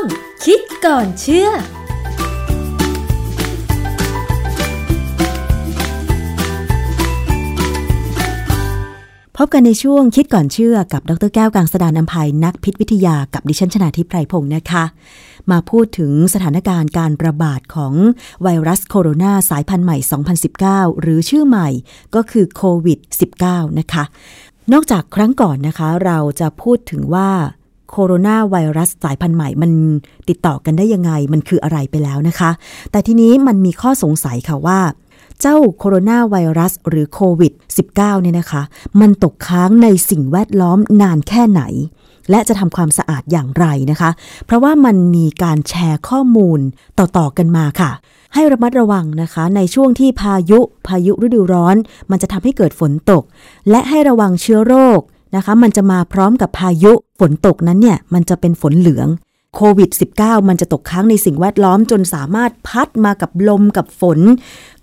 ง คิดก่อนเชื่อพบกันในช่วงคิดก่อนเชื่อกับดรแก้วกังสดานนภัยนักพิษวิทยากับดิฉันชนาทิพไพรพงศ์นะคะ มาพูดถึงสถานการณ์การระบาดของไวรัสโคโรนาสายพันธุ์ใหม่ 2019 หรือชื่อใหม่ก็คือโควิด -19 นะคะ นอกจากครั้งก่อนนะคะ เราจะพูดถึงว่า โคโรนาไวรัสสายพันธุ์ใหม่มันติดต่อกันได้ยังไง มันคืออะไรไปแล้วนะคะ แต่ทีนี้มันมีข้อสงสัยค่ะว่า เจ้าโคโรนาไวรัสหรือโควิด -19 เนี่ยนะคะ มันตกค้างในสิ่งแวดล้อมนานแค่ไหน และจะทำความสะอาดอย่างไรนะคะ เพราะว่ามันมีการแชร์ข้อมูลต่อๆกันมาค่ะให้ระมัดระวังนะคะ ในช่วงที่พายุพายุฤดูร้อน มันจะทำให้เกิดฝนตก และให้ระวังเชื้อโรค นะคะ มันจะมาพร้อมกับพายุฝนตกนั้นเนี่ย มันจะเป็นฝนเหลืองโควิด -19 มันจะตกค้างในสิ่งแวดล้อมจนสามารถพัดมากับลมกับฝน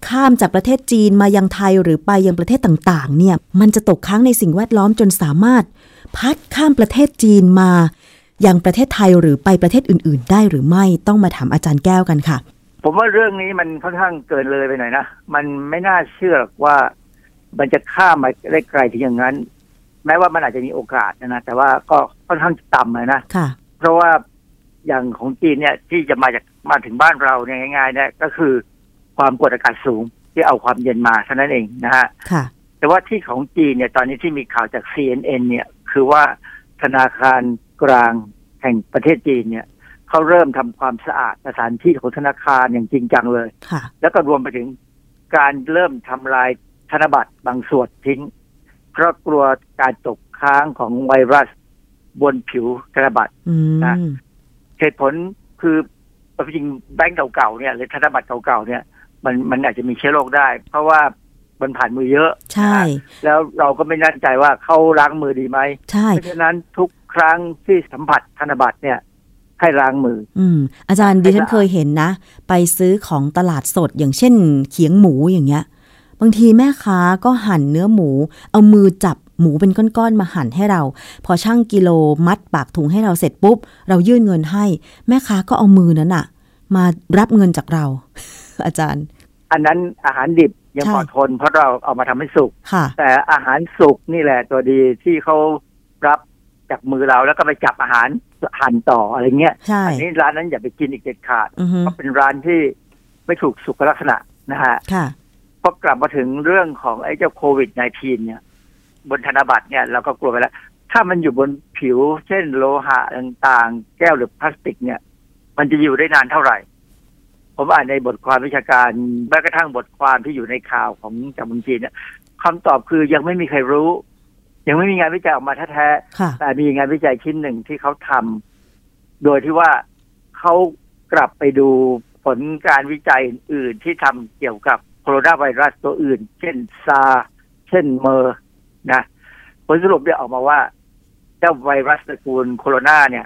ข้ามจากประเทศจีนมายังไทยหรือไปยังประเทศต่างๆ เนี่ย มันจะตกค้างในสิ่งแวดล้อมจนสามารถ พัดข้ามประเทศจีนมายังประเทศไทยหรือไปประเทศอื่น ๆ ได้หรือไม่ต้องมาถามอาจารย์แก้วกันค่ะ ผมว่าเรื่องนี้มันค่อนข้างเกินเลยไปหน่อยนะ มันไม่น่าเชื่อว่ามันจะข้ามมาได้ไกลถึงอย่างนั้น แม้ว่ามันอาจจะมีโอกาสนะนะแต่ว่าก็ค่อนข้างต่ำเลยนะค่ะ เพราะว่าอย่างของจีนเนี่ยที่จะมาจากมาถึงบ้านเราเนี่ยง่ายๆเนี่ยก็คือความกดอากาศสูงที่เอาความเย็นมาเท่านั้นเองนะฮะค่ะ แต่ว่าที่ของจีนเนี่ยตอนนี้ที่มีข่าวจาก CNN เนี่ย คือว่าธนาคารกลางแห่งประเทศจีนเนี่ยเขาเริ่มทำความสะอาดสถานที่ของธนาคารอย่างจริงจังเลยค่ะแล้วก็รวมไปถึงการเริ่มทำลายธนบัตรบางส่วนทิ้ง เพราะกลัวการตกค้างของไวรัสบนผิวธนบัตรอืมนะเหตุผลคือจริงแบงก์เก่าๆเนี่ยหรือธนบัตรเก่าๆเนี่ย มันมันอาจจะมีเชื้อโรคได้ เพราะว่ามันผ่านมือเยอะ ใช่นะแล้วเราก็ไม่แน่ใจว่าเขาล้างมือดีไหมใช่เพราะฉะนั้นทุกครั้งที่สัมผัสธนบัตรเนี่ยให้ล้างมือ อืมอาจารย์ดิฉันเคยเห็นนะ ไปซื้อของตลาดสดอย่างเช่น เขียงหมูอย่างเงี้ย บางทีแม่ค้าก็หั่นเนื้อหมู เอามือจับหมูเป็นก้อนๆมาหั่นให้เรา พอช่างกิโลมัดปากถุงให้เราเสร็จปุ๊บ เรายื่นเงินให้ แม่ค้าก็เอามือนั้นอะมารับเงินจากเรา อาจารย์ อันนั้นอาหารดิบยังใช่พอทน เพราะเราเอามาทำให้สุกค่ะแต่อาหารสุกนี่แหละตัวดีที่เขารับจากมือเราแล้วก็ไปจับอาหารหั่นต่ออะไรเงี้ยใช่อันี้ร้านนั้นอย่าไปกินอีกเด็ดขาดอือฮึเพราะเป็นร้านที่ไม่ถูกสุขลักษณะนะฮะค่ะ พอกลับมาถึงเรื่องของไอ้เจ้าโควิด -19 เนี่ย บนธนบัตรเนี่ยเราก็กลัวไปแล้ว ถ้ามันอยู่บนผิว เช่นโลหะต่างๆ แก้วหรือพลาสติก เนี่ย มันจะอยู่ได้นานเท่าไหร่ ผมอ่านในบทความวิชาการแม้กระทั่งบทความที่อยู่ในข่าวของจากเมืองจีนเนี่ยคำตอบคือยังไม่มีใครรู้ ยังไม่มีงานวิจัยออกมาแท้ๆค่ะแต่มีงานวิจัยชิ้นหนึ่งที่เขาทำโดยที่ว่าเขากลับไปดูผลการวิจัยอื่นๆที่ทำเกี่ยวกับ โคโรนาไวรัสตัวอื่น เช่นซาร์เช่นเมอร์นะผลสรุปเนี่ยออกมาว่า เจ้าไวรัสตระกูลโคโรนาเนี่ย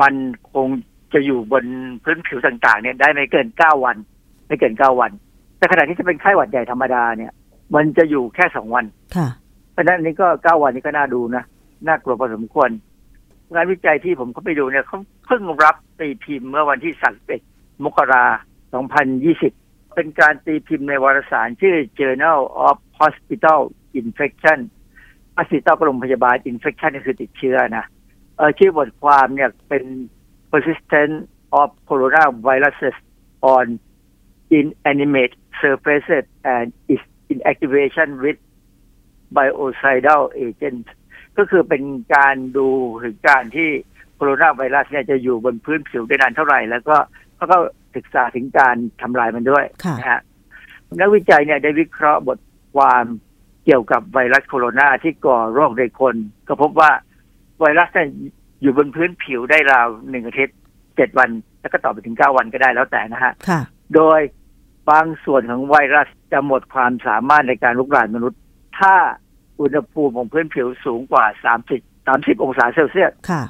มันคงจะอยู่บนพื้นผิวต่างๆ เนี่ยได้ไม่เกินเก้าวัน ไม่เกินเก้าวัน แต่ขณะที่จะเป็นไข้หวัดใหญ่ธรรมดาเนี่ย มันจะอยู่แค่สองวันค่ะเพราะฉะนั้นอันนี้ก็เก้าวันนี้ก็น่าดูนะน่ากลัวพอสมควรงานวิจัยที่ผมเข้าไปดูเนี่ยเขาเพิ่งรับตีพิมพ์เมื่อวันที่31มกราคม2020 เป็นการตีพิมพ์ในวารสารชื่อ Journal of Hospital Infection อาสิตาโรงพยาบาล Infection คือติดเชื้อนะเออชื่อบทความเนี่ยเป็น Persistent of coronaviruses on inanimate surfaces and its inactivation with biocidal agent ก็คือเป็นการดูถึงการที่โคโรนาไวรัสเนี่ยจะอยู่บนพื้นผิวได้นานเท่าไหร่ แล้วก็เขาก็ ศึกษาถึงการทำลายมันด้วยค่ะนะฮะนักวิจัยเนี่ยได้วิเคราะห์บทความเกี่ยวกับไวรัสโคโรนาที่ก่อโรคในคน ก็พบว่าไวรัสเนี่ยอยู่บนพื้นผิวได้ราวหนึ่งอาทิตย์เจ็ดวัน แล้วก็ต่อไปถึงเก้าวันก็ได้แล้วแต่นะฮะค่ะโดยบางส่วนของไวรัสจะหมดความสามารถในการลุกลามมนุษย์ ถ้าอุณหภูมิของพื้นผิวสูงกว่า30 30องศาเซลเซียสค่ะ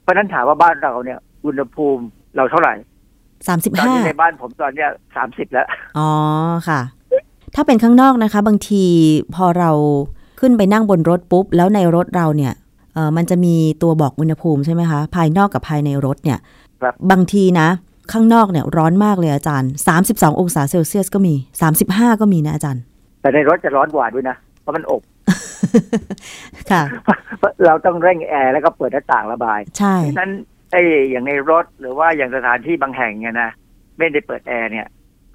เพราะฉะนั้นถามว่าบ้านเราเนี่ย อุณหภูมิเราเท่าไหร่ สามสิบตอนห้านี้ในบ้านผมตอนเนี้ย30แล้ว อ๋อค่ะ ถ้าเป็นข้างนอกนะคะ บางทีพอเราขึ้นไปนั่งบนรถปุ๊บ แล้วในรถเราเนี่ยเออมันจะมีตัวบอกอุณหภูมิใช่ไหมคะ ภายนอกกับภายในรถเนี่ยครับบางทีนะ ข้างนอกเนี่ยร้อนมากเลยอาจารย์ 32 องศาเซลเซียสก็มี 35 ก็มีนะอาจารย์ แต่ในรถจะร้อนกว่าด้วยนะ เพราะมันอบ ค่ะ เราต้องเร่งแอร์แล้วก็เปิดหน้าต่างระบายใช่ฉะนั้น ไอ้อย่างในรถหรือว่าอย่างสถานที่บางแห่งเนี่ยนะไม่ได้เปิดแอร์เนี่ย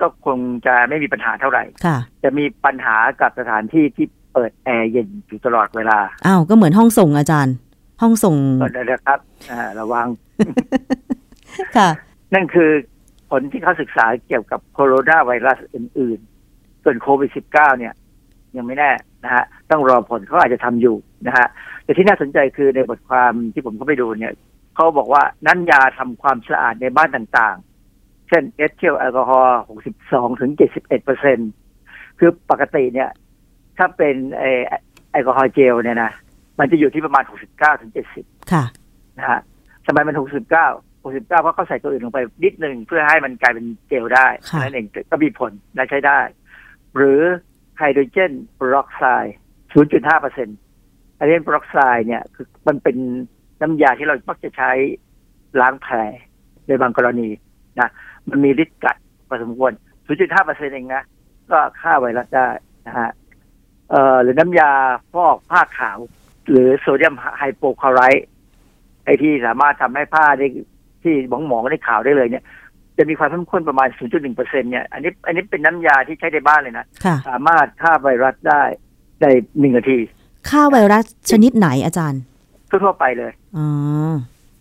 ก็คงจะไม่มีปัญหาเท่าไหร่ค่ะจะมีปัญหากับสถานที่ที่เปิดแอร์เย็นอยู่ตลอดเวลาอ้าวก็เหมือนห้องส่งอาจารย์ ห้องส่งก็นะครับอ่าระวังค่ะ นั่นคือผลที่เขาศึกษาเกี่ยวกับโคโรนาไวรัสอื่น ๆ ส่วนโควิด -19 เนี่ย ยังไม่แน่นะฮะต้องรอผลเขาอาจจะทำอยู่นะฮะแต่ที่น่าสนใจคือในบทความที่ผมเข้าไปดูเนี่ย เขาบอกว่าน้ำยาทำความสะอาดในบ้านต่างๆ เช่นเอทิลแอลกอฮอล์62ถึง71เปอร์เซ็นต์คือปกติเนี่ย ถ้าเป็นไอแอลกอฮอล์เจลเนี่ยนะ มันจะอยู่ที่ประมาณ69ถึง70ค่ะนะฮะทำไมมัน69 69เพราะเขาใส่ตัวอื่นลงไปนิดหนึ่งเพื่อให้มันกลายเป็นเจลได้ค่ะนั่นเองก็มีผลและใช้ได้ หรือไฮโดรเจนเปอร์ออกไซด์0.5เปอร์เซ็นต์ไฮโดรเจนเปอร์ออกไซด์เนี่ยคือมันเป็น น้ำยาที่เรามักจะใช้ล้างแผลในบางกรณีนะมันมีฤทธิ์กัดพอสมควร 0.5เปอร์เซ็นต์เองนะ ก็ฆ่าไวรัสได้นะฮะเอ่อหรือน้ำยาฟอกผ้าขาว หรือโซเดียมไฮโปคลอไรด์ไอที่สามารถทำให้ผ้าได้ที่หมองหมองๆได้ขาวได้เลยเนี่ย จะมีความเข้มข้นประมาณ 0.1เปอร์เซ็นเนี่ย อันนี้ อันนี้เป็นน้ำยาที่ใช้ในบ้านเลยนะค่ะสามารถฆ่าไวรัสได้ในหนึ่งนาทีค่าไวรัสชนิดไหนอาจารย์ ทั่วๆไปเลยอ๋อ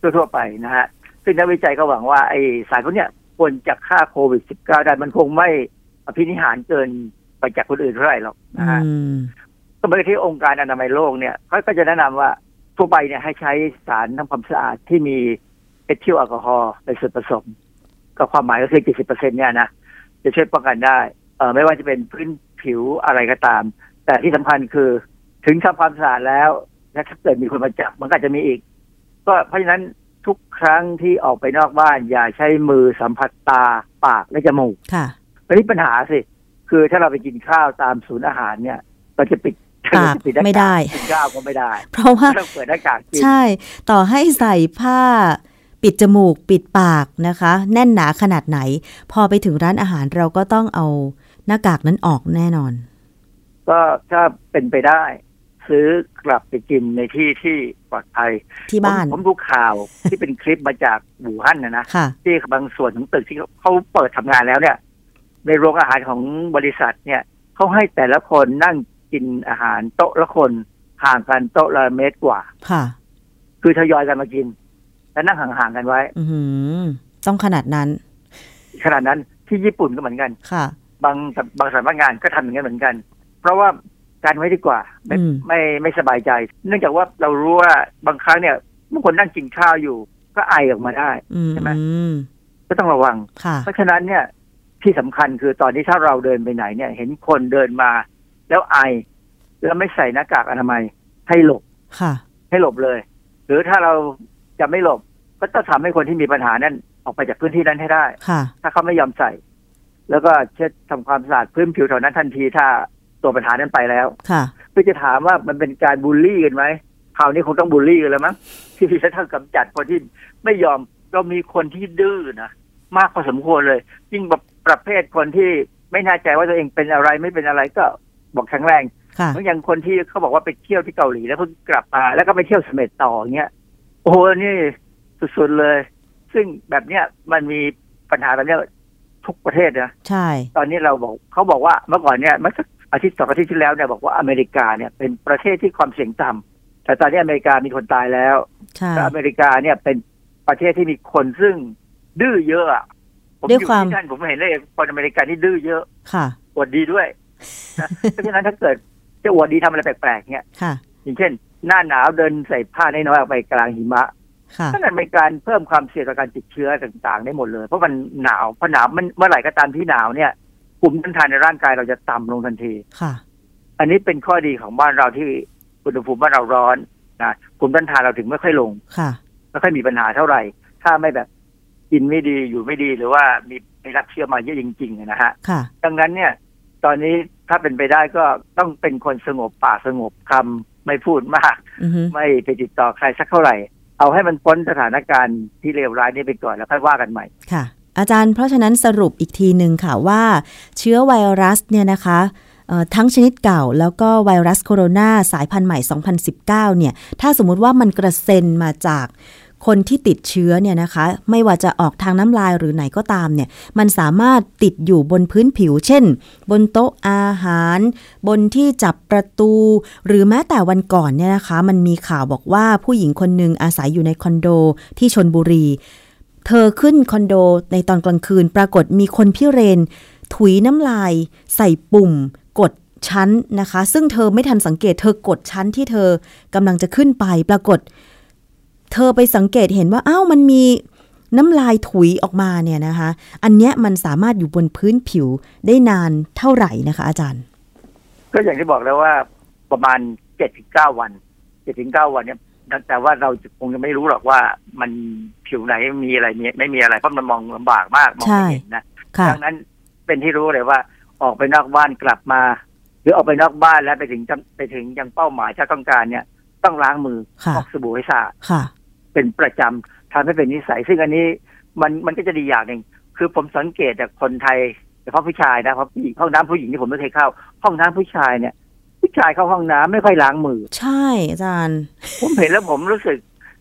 ทั่วๆไปนะฮะซึ่งนักวิจัยก็หวังว่าไอสารพวกเนี้ยควรจะฆ่าโควิด -19 ได้มันคงไม่อภินิหารเกินไปจากคนอื่นเท่าไหร่หรอกนะฮะอืมก็เหมือนที่องค์การอนามัยโลกเนี่ยเขาก็จะแนะนำว่าทั่วไปเนี่ยให้ใช้สารทำความสะอาดที่มีเอทิลแอลกอฮอล์เป็นส่วนผสม ก็ความหมายก็คือ 70%เนี่ยนะ จะช่วยป้องกันได้เออไม่ว่าจะเป็นพื้นผิวอะไรก็ตาม แต่ที่สำคัญคือถึงทำความสะอาดแล้ว และถ้าเกิดมีคนมาจับมันก็อาจจะมีอีก ก็เพราะฉะนั้นทุกครั้งที่ออกไปนอกบ้าน อย่าใช้มือสัมผัสตาปากและจมูกค่ะอันนี้ปัญหาสิ คือถ้าเราไปกินข้าวตามศูนย์อาหารเนี่ยเราจะปิดปากเรจะปิหน้ไม่ได้กินข้าวก็ไม่ได้ เพราะว่าก็ต้องเปิดหน้ากากกินใช่ ต่อให้ใส่ผ้าปิดจมูกปิดปากนะคะ แน่นหนาขนาดไหน พอไปถึงร้านอาหารเราก็ต้องเอาหน้ากากนั้นออกแน่นอน ก็ถ้าเป็นไปได้ ซื้อกลับไปกินในที่ที่ปลอดภัย ที่บ้านผมผมดูข่าวที่เป็นคลิปมาจากบูฮั่นนะนะค่ะที่บางส่วนของตึกที่เขาเขาเปิดทำงานแล้วเนี่ย ในโรงอาหารของบริษัทเนี่ยเขาให้แต่ละคนนั่งกินอาหารโต๊ะละคนห่างกันโต๊ะละเมตรกว่า ค่ะ คือทยอยกันมากิน แล้วนั่งห่างๆกันไว้ อือหือต้องขนาดนั้น ขนาดนั้นที่ญี่ปุ่นก็เหมือนกัน ค่ะ บางบางสำนักงานก็ทำอย่างนั้นเหมือนกัน เพราะว่า การไว้ดีกว่า ไม่อืมไม่ไม่สบายใจ เนื่องจากว่าเรารู้ว่าบางครั้งเนี่ยบางคนนั่งกินข้าวอยู่ ก็ไอออกมาได้อืมใช่ไหมอืมก็ต้องระวังค่ะเพราะฉะนั้นเนี่ยที่สำคัญคือตอนนี้ถ้าเราเดินไปไหนเนี่ย เห็นคนเดินมา แล้วไอ แล้วไม่ใส่หน้ากากอนามัยให้หลบค่ะ ให้หลบเลย หรือถ้าเราจะไม่หลบ ก็ต้องทำให้คนที่มีปัญหานั้นออกไปจากพื้นที่นั้นให้ได้ค่ะถ้าเขาไม่ยอมใส่ แล้วก็เช็ดทำความสะอาดพื้นผิวแถวนั้นทันทีถ้า ตัวปัญหานั้นไปแล้วค่ะเพื่อจะถามว่ามันเป็นการบูลลี่กันไหมคราวนี้คงต้องบูลลี่กันแล้วมั้งที่จะต้องกำจัดคนที่ไม่ยอมเรามีคนที่ดื้อนะมากพอสมควรเลยยิ่งแบบประเภทคนที่ไม่แน่ใจว่าตัวเองเป็นอะไรไม่เป็นอะไรก็บอกแข็งแรงค่ะเหมือนอย่างคนที่เขาบอกว่าไปเที่ยวที่เกาหลีแล้วเพิ่งกลับมา แล้วก็ไปเที่ยวเสม็ดต่ออย่างเงี้ยโอ้โหนี่สุดๆเลย ซึ่งแบบเนี้ยมันมีปัญหาแบบเนี้ยทุกประเทศนะใช่ ตอนนี้เราบอกเขาบอกว่าเมื่อก่อนเนี่ยเมื่อสัก อาทิตย์สองอาทิตย์ที่แล้วเนี่ยบอกว่าอเมริกาเนี่ยเป็นประเทศที่ความเสี่ยงต่ำแต่ตอนนี้อเมริกามีคนตายแล้วใช่และอเมริกาเนี่ยเป็นประเทศที่มีคนซึ่งดื้อเยอะอะผมอยู่ที่นั่นผมเห็นเลยคนอเมริกันที่ดื้อเยอะ ค่ะอวดดีด้วยนะเพราะฉะนั้นถ้าเกิดจะอวดดีทำอะไรแปลกๆเนี่ยค่ะ อย่างเช่น หน้าหนาวเดินใส่ผ้าน้อยๆออกไปกลางหิมะค่ะนั่นเป็นการเพิ่มความเสี่ยงต่อการติดเชื้อต่างๆ ได้หมดเลย เพราะมันหนาวพอหนาวมันเมื่อไหร่ก็ตามที่หนาวเนี่ย ภูมิต้านทานในร่างกายเราจะต่ำลงทันทีค่ะ อันนี้เป็นข้อดีของบ้านเราที่อุณหภูมิบ้านเราร้อนนะภูมิต้านทานเราถึงไม่ค่อยลงค่ะไม่ค่อยมีปัญหาเท่าไหร่ ถ้าไม่แบบกินไม่ดีอยู่ไม่ดีหรือว่ามีไปรับเชื้อมาเยอะจริงๆนะฮะค่ะดังนั้นเนี่ย ตอนนี้ถ้าเป็นไปได้ก็ต้องเป็นคนสงบปากสงบคำไม่พูดมากอือฮึไม่ไปติดต่อใครสักเท่าไหร่ เอาให้มันพ้นสถานการณ์ที่เลวร้ายนี้ไปก่อนแล้วค่อยว่ากันใหม่ค่ะ อาจารย์เพราะฉะนั้นสรุปอีกทีหนึ่งค่ะว่าเชื้อไวรัสเนี่ยนะคะทั้งชนิดเก่าแล้วก็ไวรัสโคโรนาสายพันธุ์ใหม่ 2019 เนี่ย ถ้าสมมุติว่ามันกระเซ็นมาจากคนที่ติดเชื้อเนี่ยนะคะ ไม่ว่าจะออกทางน้ำลายหรือไหนก็ตามเนี่ย มันสามารถติดอยู่บนพื้นผิว เช่น บนโต๊ะอาหาร บนที่จับประตู หรือแม้แต่วันก่อนเนี่ยนะคะ มันมีข่าวบอกว่าผู้หญิงคนหนึ่งอาศัยอยู่ในคอนโดที่ชนบุรี เธอขึ้นคอนโดในตอนกลางคืน ปรากฏมีคนพิเรน ถุยน้ำลาย ใส่ปุ่ม กดชั้นนะคะ ซึ่งเธอไม่ทันสังเกต เธอกดชั้นที่เธอกำลังจะขึ้นไปปรากฏ เธอไปสังเกตเห็นว่าอ้าวมันมีน้ำลายถุยออกมาเนี่ยนะคะ อันเนี้ยมันสามารถอยู่บนพื้นผิวได้นานเท่าไหร่นะคะ อาจารย์ ก็อย่างที่บอกแล้วว่าประมาณเจ็ดถึงเก้าวันเจ็ดถึงเก้าวันเนี่ย แต่ว่าเราคงจะไม่รู้หรอกว่ามันผิวไหนมีอะไรมีไม่มีอะไรเพราะมันมองลำบากมากมองไม่เห็นนะดังนั้นเป็นที่รู้เลยว่า ออกไปนอกบ้านกลับมา หรือออกไปนอกบ้านแล้วไปถึงไปถึงยังเป้าหมายที่ต้องการเนี่ย ต้องล้างมือออกสบู่ให้สะอาดเป็นประจำทำให้เป็นนิสัย ซึ่งอันนี้มันมันก็จะดีอย่างหนึ่งคือผมสังเกตจากคนไทยเฉพาะผู้ชายนะเพราะผู้หญิงห้องน้ำผู้หญิงที่ผมไม่เคยเข้า ห้องน้ำผู้ชายเนี่ยผู้ ชายเข้าห้องน้ำไม่ค่อยล้างมือ ใช่อาจารย์ ผมเห็นแล้วผมรู้สึก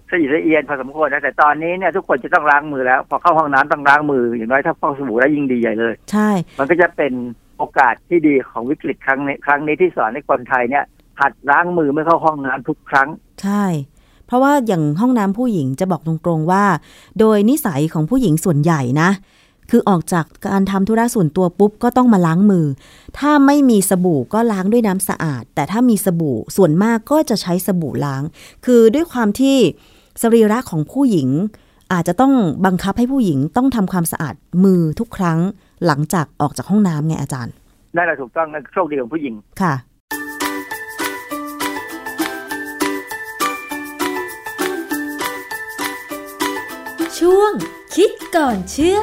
สะอิดสะเอียนพอสมควรนะแต่ตอนนี้เนี่ยทุกคนจะต้องล้างมือแล้ว พอเข้าห้องน้ำต้องล้างมือ อย่างน้อยถ้าฟอกสบู่แล้วยิ่งดีใหญ่เลย ใช่ มันก็จะเป็นโอกาสที่ดีของวิกฤตครั้งนี้ครั้งนี้ที่สอนให้คนไทยเนี่ยหัดล้างมือเมื่อเข้าห้องน้ำทุกครั้ง ใช่ เพราะว่าอย่างห้องน้ำผู้หญิงจะบอกตรงๆว่า โดยนิสัยของผู้หญิงส่วนใหญ่นะ คือออกจากการทำธุระส่วนตัวปุ๊บก็ต้องมาล้างมือ ถ้าไม่มีสบู่ก็ล้างด้วยน้ำสะอาด แต่ถ้ามีสบู่ส่วนมากก็จะใช้สบู่ล้าง คือด้วยความที่สรีระของผู้หญิง อาจจะต้องบังคับให้ผู้หญิงต้องทำความสะอาดมือทุกครั้ง หลังจากออกจากห้องน้ำไงอาจารย์นั่นแหละถูกต้องนั่นโชคดีของผู้หญิงค่ะ ช่วงคิดก่อนเชื่อ